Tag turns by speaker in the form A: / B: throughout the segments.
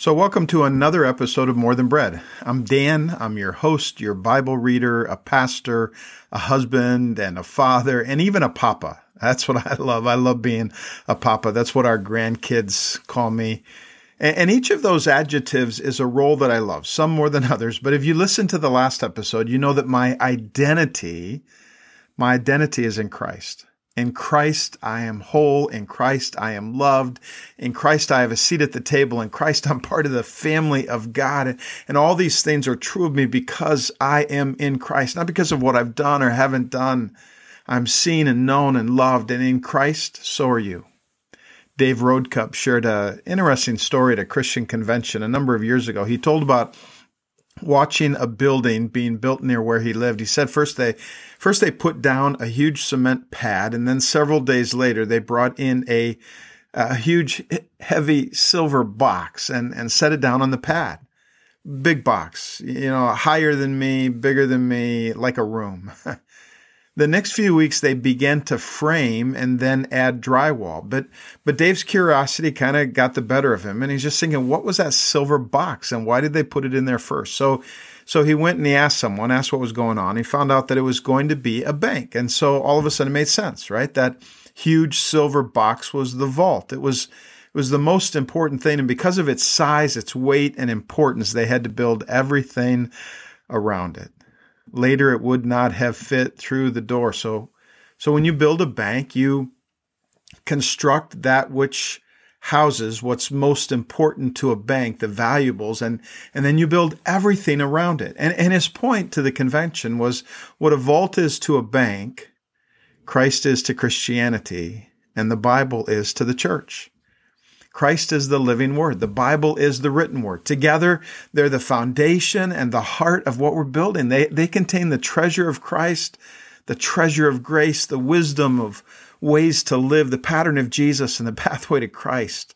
A: So, welcome to another episode of More Than Bread. I'm Dan. I'm your host, your Bible reader, a pastor, a husband, and a father, and even a papa. That's what I love. I love being a papa. That's what our grandkids call me. And each of those adjectives is a role that I love, some more than others. But if you listen to the last episode, you know that my identity, my identity is in Christ. In Christ, I am whole. In Christ, I am loved. In Christ, I have a seat at the table. In Christ, I'm part of the family of God. And all these things are true of me because I am in Christ, not because of what I've done or haven't done. I'm seen and known and loved. And in Christ, so are you. Dave Roadcup shared an interesting story at a Christian convention a number of years ago. He told about watching a building being built near where he lived. He said first they first they put down a huge cement pad and then several days later they brought in a a huge heavy silver box and and set it down on the pad. Big box, you know, higher than me, bigger than me, like a room. The next few weeks they began to frame and then add drywall. But but Dave's curiosity kind of got the better of him and he's just thinking, what was that silver box and why did they put it in there first? So so he went and he asked someone, asked what was going on. He found out that it was going to be a bank. And so all of a sudden it made sense, right? That huge silver box was the vault. It was it was the most important thing and because of its size, its weight and importance, they had to build everything around it. Later, it would not have fit through the door. So, so when you build a bank, you construct that which houses what's most important to a bank, the valuables, and, and then you build everything around it. And, and his point to the convention was what a vault is to a bank, Christ is to Christianity, and the Bible is to the church. Christ is the living word. The Bible is the written word. Together, they're the foundation and the heart of what we're building. They, they contain the treasure of Christ, the treasure of grace, the wisdom of ways to live, the pattern of Jesus, and the pathway to Christ.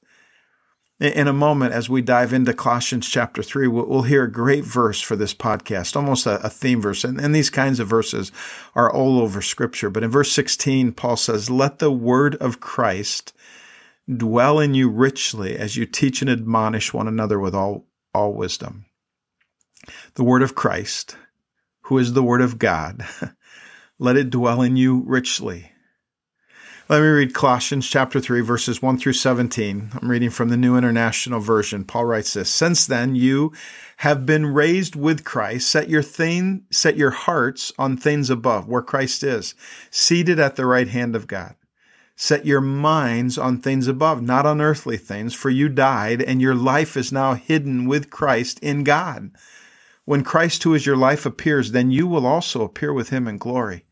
A: In a moment, as we dive into Colossians chapter 3, we'll hear a great verse for this podcast, almost a, theme verse. And, these kinds of verses are all over Scripture. But in verse 16, Paul says, Let the word of Christ dwell in you richly as you teach and admonish one another with all, all wisdom. The word of Christ, who is the word of God, let it dwell in you richly. Let me read Colossians chapter 3 verses 1 through 17. I'm reading from the New International Version. Paul writes this, Since then you have been raised with Christ, set your thing, set your hearts on things above, where Christ is, seated at the right hand of God. Set your minds on things above, not on earthly things, for you died, and your life is now hidden with Christ in God. When Christ, who is your life, appears, then you will also appear with him in glory.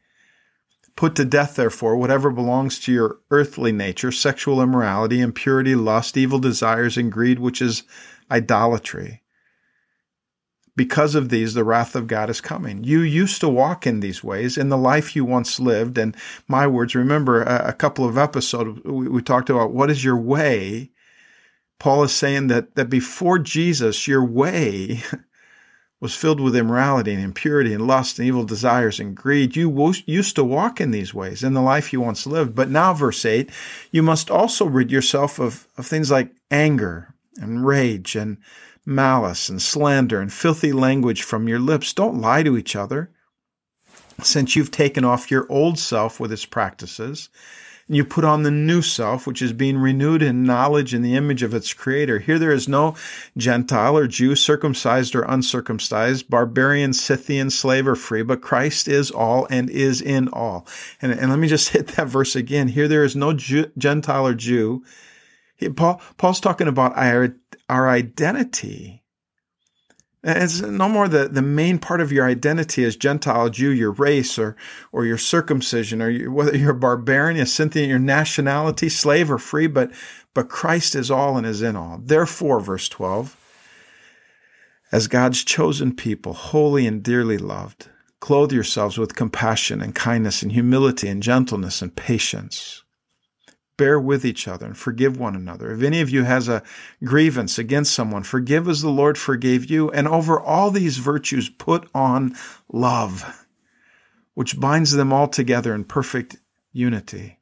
A: Put to death, therefore, whatever belongs to your earthly nature sexual immorality, impurity, lust, evil desires, and greed, which is idolatry. Because of these, the wrath of God is coming. You used to walk in these ways in the life you once lived. And my words, remember a, couple of episodes, we, we talked about what is your way. Paul is saying that, that before Jesus, your way was filled with immorality and impurity and lust and evil desires and greed. You used to walk in these ways in the life you once lived. But now, verse 8, you must also rid yourself of, of things like anger and rage and malice and slander and filthy language from your lips. Don't lie to each other, since you've taken off your old self with its practices, and you put on the new self, which is being renewed in knowledge in the image of its creator. Here there is no Gentile or Jew, circumcised or uncircumcised, barbarian, Scythian, slave or free, but Christ is all and is in all. And, and let me just hit that verse again. Here there is no Jew, Gentile or Jew. Paul, Paul's talking about our identity. It's no more the, the main part of your identity as Gentile, Jew, your race, or or your circumcision, or whether you're a barbarian, a Scythian, your nationality, slave or free, but but Christ is all and is in all. Therefore, verse 12, as God's chosen people, holy and dearly loved, clothe yourselves with compassion and kindness and humility and gentleness and patience bear with each other and forgive one another. If any of you has a grievance against someone, forgive as the Lord forgave you. And over all these virtues, put on love, which binds them all together in perfect unity.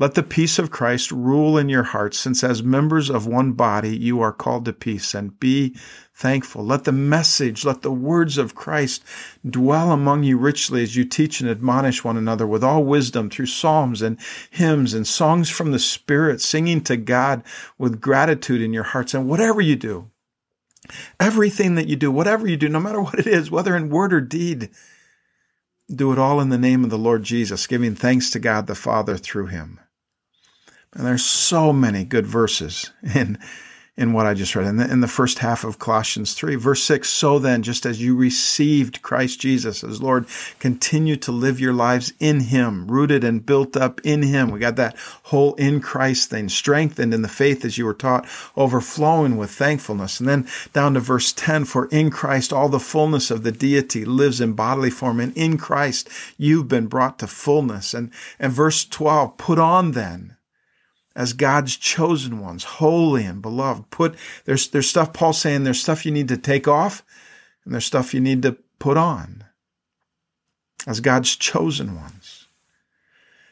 A: Let the peace of Christ rule in your hearts, since as members of one body you are called to peace, and be thankful. Let the message, let the words of Christ dwell among you richly as you teach and admonish one another with all wisdom through psalms and hymns and songs from the Spirit, singing to God with gratitude in your hearts. And whatever you do, everything that you do, whatever you do, no matter what it is, whether in word or deed, do it all in the name of the Lord Jesus, giving thanks to God the Father through him. And there's so many good verses in in what I just read in the, in the first half of Colossians 3. Verse 6 So then, just as you received Christ Jesus as Lord, continue to live your lives in Him, rooted and built up in Him. We got that whole in Christ thing, strengthened in the faith as you were taught, overflowing with thankfulness. And then down to verse 10 For in Christ all the fullness of the deity lives in bodily form, and in Christ you've been brought to fullness. And, and verse 12 Put on then as God's chosen ones, holy and beloved. Put there's there's stuff Paul's saying there's stuff you need to take off and there's stuff you need to put on as God's chosen ones.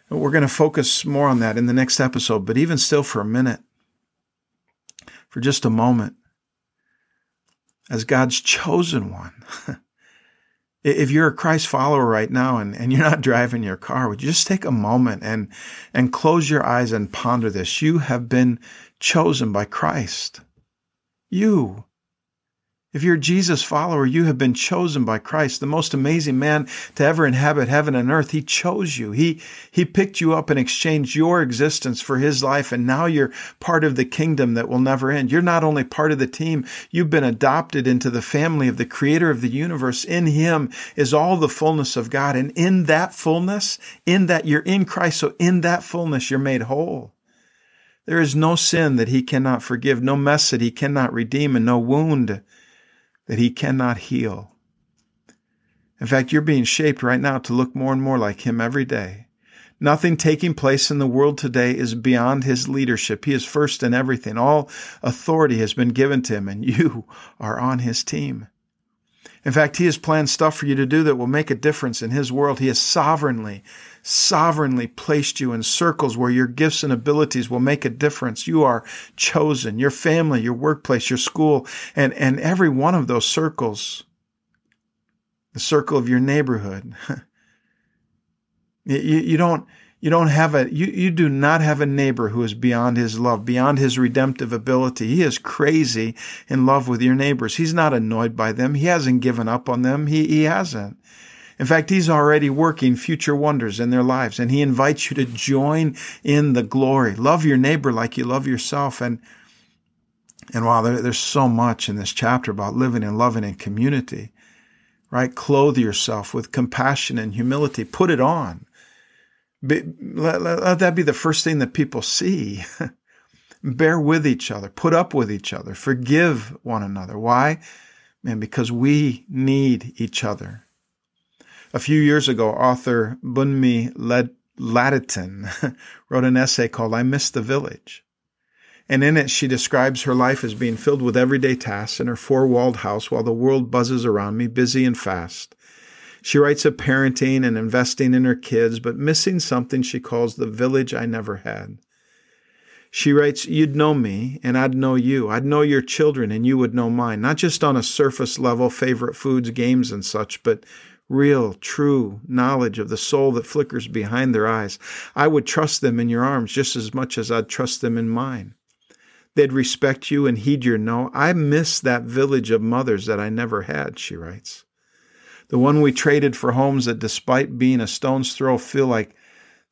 A: And we're going to focus more on that in the next episode, but even still for a minute, for just a moment, as God's chosen one. if you're a Christ follower right now and, and you're not driving your car, would you just take a moment and, and close your eyes and ponder this? You have been chosen by Christ. You. If you're Jesus follower, you have been chosen by Christ, the most amazing man to ever inhabit heaven and earth. He chose you. He, he picked you up and exchanged your existence for his life. And now you're part of the kingdom that will never end. You're not only part of the team, you've been adopted into the family of the creator of the universe. In him is all the fullness of God. And in that fullness, in that you're in Christ. So in that fullness, you're made whole. There is no sin that he cannot forgive, no mess that he cannot redeem, and no wound that He cannot heal. In fact, you're being shaped right now to look more and more like Him every day. Nothing taking place in the world today is beyond His leadership. He is first in everything. All authority has been given to Him, and you are on His team. In fact, He has planned stuff for you to do that will make a difference in His world. He has sovereignly sovereignly placed you in circles where your gifts and abilities will make a difference. You are chosen, your family, your workplace, your school, and, and every one of those circles, the circle of your neighborhood. you, you don't, you don't have a, you, you do not have a neighbor who is beyond his love, beyond his redemptive ability. He is crazy in love with your neighbors. He's not annoyed by them. He hasn't given up on them. He, he hasn't. In fact, He's already working future wonders in their lives, and He invites you to join in the glory. Love your neighbor like you love yourself. And and wow, there, there's so much in this chapter about living and loving in community, right? Clothe yourself with compassion and humility. Put it on. Be, let, let, let that be the first thing that people see. Bear with each other. Put up with each other. Forgive one another. Why? Man, because we need each other. A few years ago, author Bunmi Laditan wrote an essay called I Miss the Village. And in it, she describes her life as being filled with everyday tasks in her four walled house while the world buzzes around me, busy and fast. She writes of parenting and investing in her kids, but missing something she calls the village I never had. She writes, You'd know me, and I'd know you. I'd know your children, and you would know mine. Not just on a surface level, favorite foods, games, and such, but real, true knowledge of the soul that flickers behind their eyes. I would trust them in your arms just as much as I'd trust them in mine. They'd respect you and heed your no. I miss that village of mothers that I never had, she writes. The one we traded for homes that, despite being a stone's throw, feel like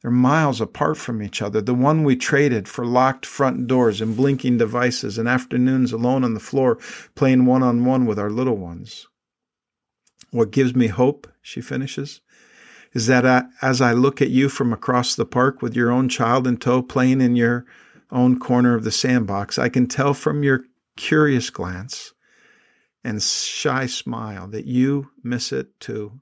A: they're miles apart from each other. The one we traded for locked front doors and blinking devices and afternoons alone on the floor playing one on one with our little ones. What gives me hope, she finishes, is that I, as I look at you from across the park with your own child in tow playing in your own corner of the sandbox, I can tell from your curious glance and shy smile that you miss it too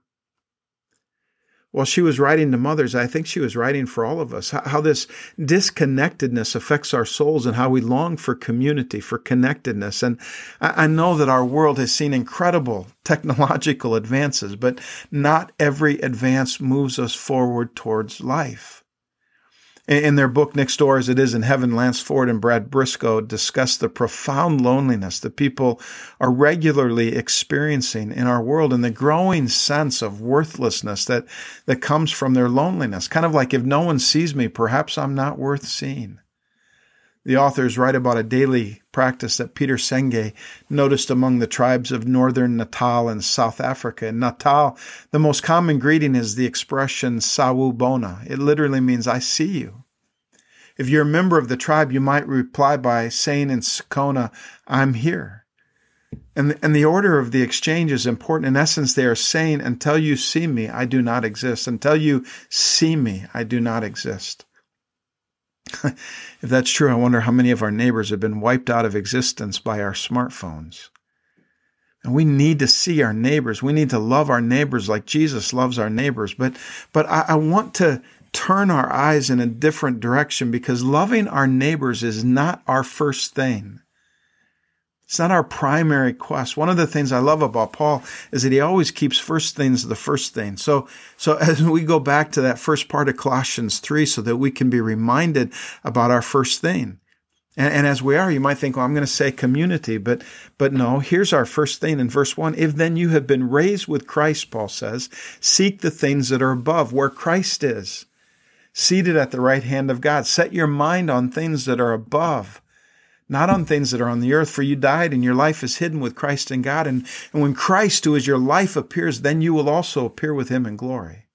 A: while she was writing to mothers, I think she was writing for all of us, how this disconnectedness affects our souls and how we long for community, for connectedness. And I know that our world has seen incredible technological advances, but not every advance moves us forward towards life. In their book Next Door as It Is in Heaven, Lance Ford and Brad Brisco discuss the profound loneliness that people are regularly experiencing in our world and the growing sense of worthlessness that, that comes from their loneliness. Kind of like if no one sees me, perhaps I'm not worth seeing. The authors write about a daily practice that Peter Senge noticed among the tribes of northern Natal and South Africa. In Natal, the most common greeting is the expression Sawubona. It literally means, I see you. If you're a member of the tribe, you might reply by saying in Sikhona, I'm here. And and the order of the exchange is important. In essence, they are saying, until you see me, I do not exist. Until you see me, I do not exist. if that's true, I wonder how many of our neighbors have been wiped out of existence by our smartphones. And we need to see our neighbors. We need to love our neighbors like Jesus loves our neighbors. But, but I, I want to turn our eyes in a different direction because loving our neighbors is not our first thing. It's not our primary quest. One of the things I love about Paul is that he always keeps first things the first thing. So, so as we go back to that first part of Colossians 3 so that we can be reminded about our first thing. And, and as we are, you might think, well, I'm going to say community, but, but no, here's our first thing in verse one. If then you have been raised with Christ, Paul says, seek the things that are above where Christ is, seated at the right hand of God. Set your mind on things that are above not on things that are on the earth, for you died and your life is hidden with Christ in God. And, and when Christ, who is your life, appears, then you will also appear with him in glory.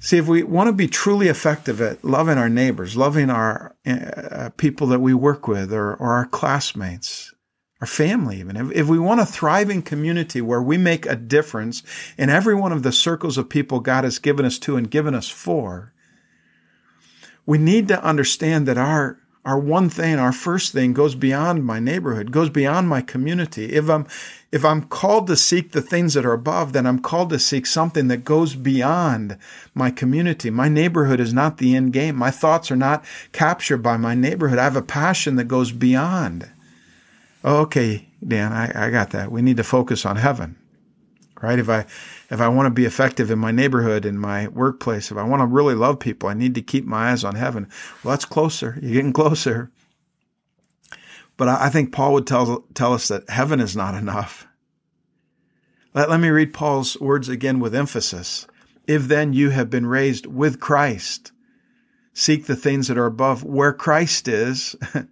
A: See, if we want to be truly effective at loving our neighbors, loving our uh, people that we work with, or, or our classmates, our family, even, if, if we want a thriving community where we make a difference in every one of the circles of people God has given us to and given us for, we need to understand that our our one thing, our first thing goes beyond my neighborhood, goes beyond my community. If I'm if I'm called to seek the things that are above, then I'm called to seek something that goes beyond my community. My neighborhood is not the end game. My thoughts are not captured by my neighborhood. I have a passion that goes beyond. Okay, Dan, I, I got that. We need to focus on heaven. Right? If I if I want to be effective in my neighborhood, in my workplace, if I want to really love people, I need to keep my eyes on heaven. Well, that's closer. You're getting closer. But I think Paul would tell, tell us that heaven is not enough. Let, let me read Paul's words again with emphasis. If then you have been raised with Christ, seek the things that are above where Christ is,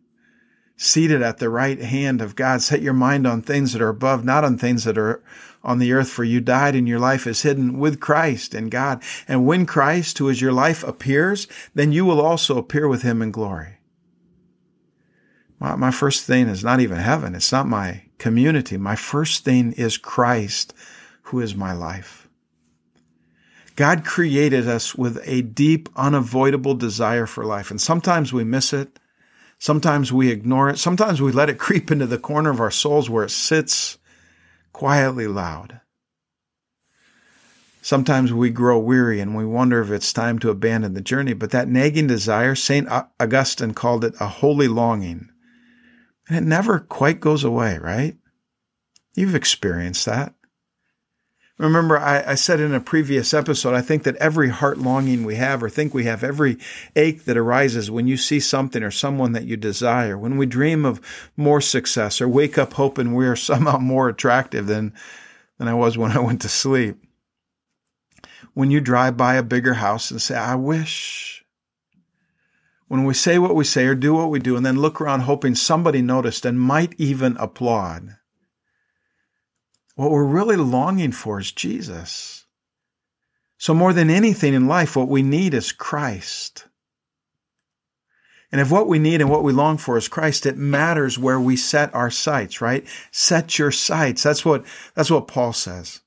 A: seated at the right hand of God. Set your mind on things that are above, not on things that are on the earth, for you died and your life is hidden with Christ in God. And when Christ, who is your life, appears, then you will also appear with him in glory. My, my first thing is not even heaven. It's not my community. My first thing is Christ, who is my life. God created us with a deep, unavoidable desire for life. And sometimes we miss it. Sometimes we ignore it. Sometimes we let it creep into the corner of our souls where it sits quietly loud. Sometimes we grow weary and we wonder if it's time to abandon the journey, but that nagging desire, St. Augustine called it a holy longing. And it never quite goes away, right? You've experienced that. Remember, I, I, said in a previous episode, I think that every heart longing we have, or think we have, every ache that arises when you see something or someone that you desire, when we dream of more success, or wake up hoping we are somehow more attractive than, than I was when I went to sleep. When you drive by a bigger house and say, I wish. When we say what we say or do what we do, and then look around hoping somebody noticed and might even applaud what we're really longing for is Jesus. So, more than anything in life, what we need is Christ. And if what we need and what we long for is Christ, it matters where we set our sights, right? Set your sights. That's what, that's what Paul says.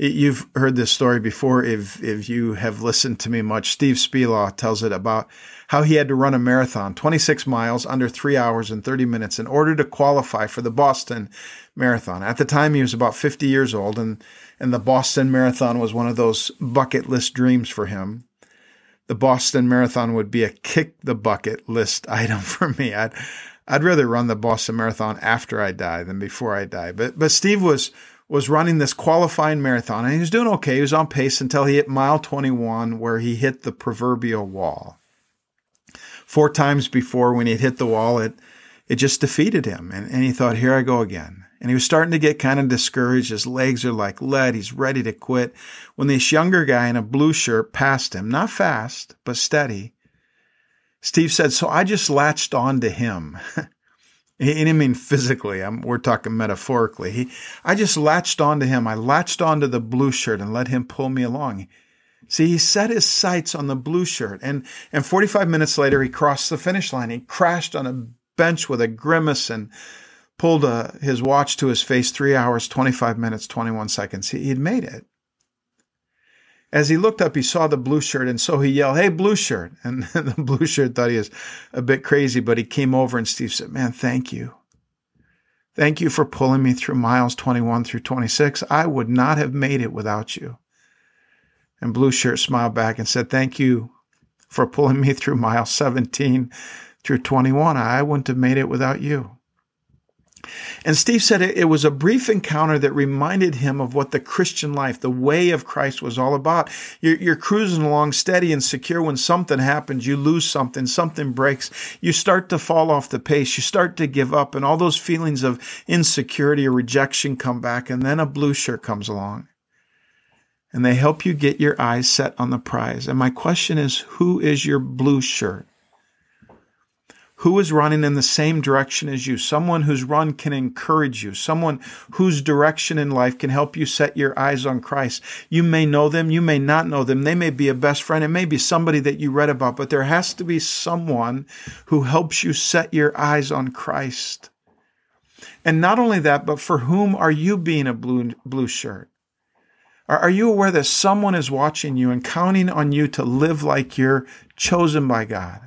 A: You've heard this story before if, if you have listened to me much. Steve Spelaw tells it about how he had to run a marathon, 26 miles under three hours and 30 minutes in order to qualify for the Boston Marathon. At the time, he was about 50 years old, and, and the Boston Marathon was one of those bucket list dreams for him. The Boston Marathon would be a kick the bucket list item for me. I'd, I'd rather run the Boston Marathon after I die than before I die. But, but Steve was, was running this qualifying marathon and he was doing okay. He was on pace until he hit mile 21 where he hit the proverbial wall. Four times before when he'd hit the wall, it, it just defeated him. And, and he thought, here I go again. And he was starting to get kind of discouraged. His legs are like lead. He's ready to quit. When this younger guy in a blue shirt passed him, not fast, but steady, Steve said, So I just latched on to him. he didn't mean physically. I'm, we're talking metaphorically. He, I just latched onto him. I latched onto the blue shirt and let him pull me along. See, he set his sights on the blue shirt, and and 45 minutes later, he crossed the finish line. He crashed on a bench with a grimace and pulled a, uh, his watch to his face. Three hours, 25 minutes, 21 seconds. He, he'd made it. As he looked up, he saw the blue shirt, and so he yelled, Hey, blue shirt. And the blue shirt thought he was a bit crazy, but he came over and Steve said, Man, thank you. Thank you for pulling me through miles 21 through 26. I would not have made it without you. And Blue Shirt smiled back and said, Thank you for pulling me through mile 17 through 21. I wouldn't have made it without you. And Steve said it, was a brief encounter that reminded him of what the Christian life, the way of Christ was all about. You're, you're, cruising along steady and secure. When something happens, you lose something, something breaks, you start to fall off the pace, you start to give up, and all those feelings of insecurity or rejection come back. And then a blue shirt comes along. And they help you get your eyes set on the prize. And my question is who is your blue shirt? Who is running in the same direction as you, someone whose run can encourage you, someone whose direction in life can help you set your eyes on Christ. You may know them, you may not know them. They may be a best friend, it may be somebody that you read about, but there has to be someone who helps you set your eyes on Christ. And not only that, but for whom are you being a blue, blue shirt? Are you aware that someone is watching you and counting on you to live like you're chosen by God?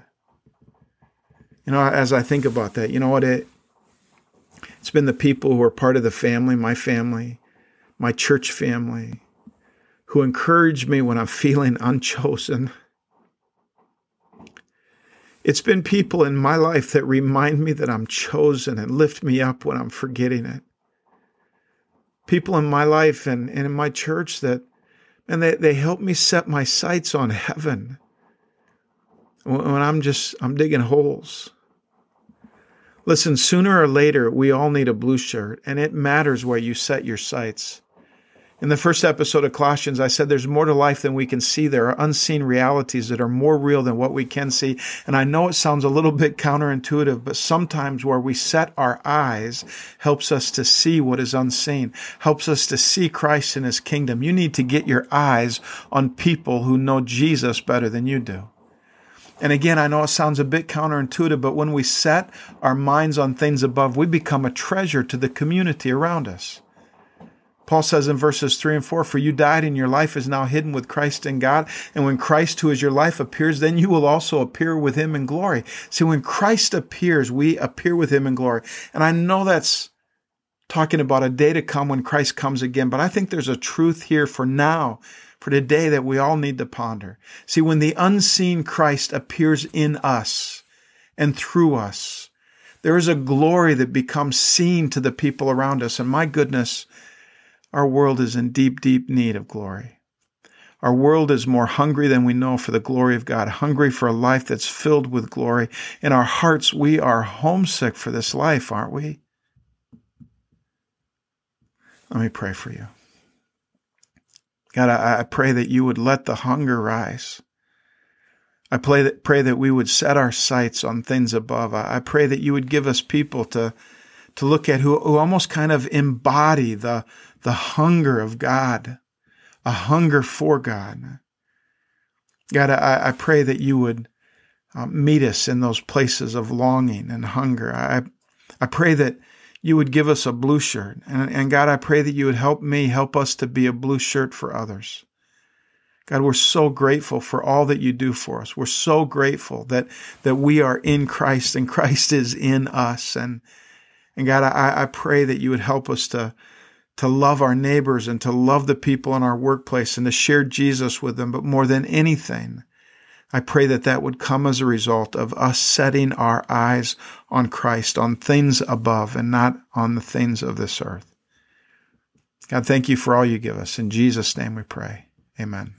A: You know, as I think about that, you know what? It, it's been the people who are part of the family, my family, my church family, who encourage me when I'm feeling unchosen. It's been people in my life that remind me that I'm chosen and lift me up when I'm forgetting it. People in my life and, and in my church that, and they, they help me set my sights on heaven when I'm just, I'm digging holes. Listen, sooner or later, we all need a blue shirt, and it matters where you set your sights. In the first episode of Colossians, I said there's more to life than we can see. There are unseen realities that are more real than what we can see. And I know it sounds a little bit counterintuitive, but sometimes where we set our eyes helps us to see what is unseen, helps us to see Christ in his kingdom. You need to get your eyes on people who know Jesus better than you do. And again, I know it sounds a bit counterintuitive, but when we set our minds on things above, we become a treasure to the community around us. Paul says in verses 3 and 4 For you died, and your life is now hidden with Christ in God. And when Christ, who is your life, appears, then you will also appear with him in glory. See, when Christ appears, we appear with him in glory. And I know that's talking about a day to come when Christ comes again, but I think there's a truth here for now for today that we all need to ponder. See, when the unseen Christ appears in us and through us, there is a glory that becomes seen to the people around us. And my goodness, our world is in deep, deep need of glory. Our world is more hungry than we know for the glory of God, hungry for a life that's filled with glory. In our hearts, we are homesick for this life, aren't we? Let me pray for you. God, I, I pray that you would let the hunger rise. I pray that, pray that we would set our sights on things above. I, I pray that you would give us people to, to look at who, who almost kind of embody the, the hunger of God, a hunger for God. God, I, I pray that you would uh, meet us in those places of longing and hunger. I, I pray that you would give us a blue shirt. And, and God, I pray that you would help me, help us to be a blue shirt for others. God, we're so grateful for all that you do for us. We're so grateful that, that we are in Christ and Christ is in us. And, and God, I, I pray that you would help us to, to love our neighbors and to love the people in our workplace and to share Jesus with them. But more than anything, I pray that that would come as a result of us setting our eyes on Christ, on things above and not on the things of this earth. God, thank you for all you give us. In Jesus' name we pray. Amen.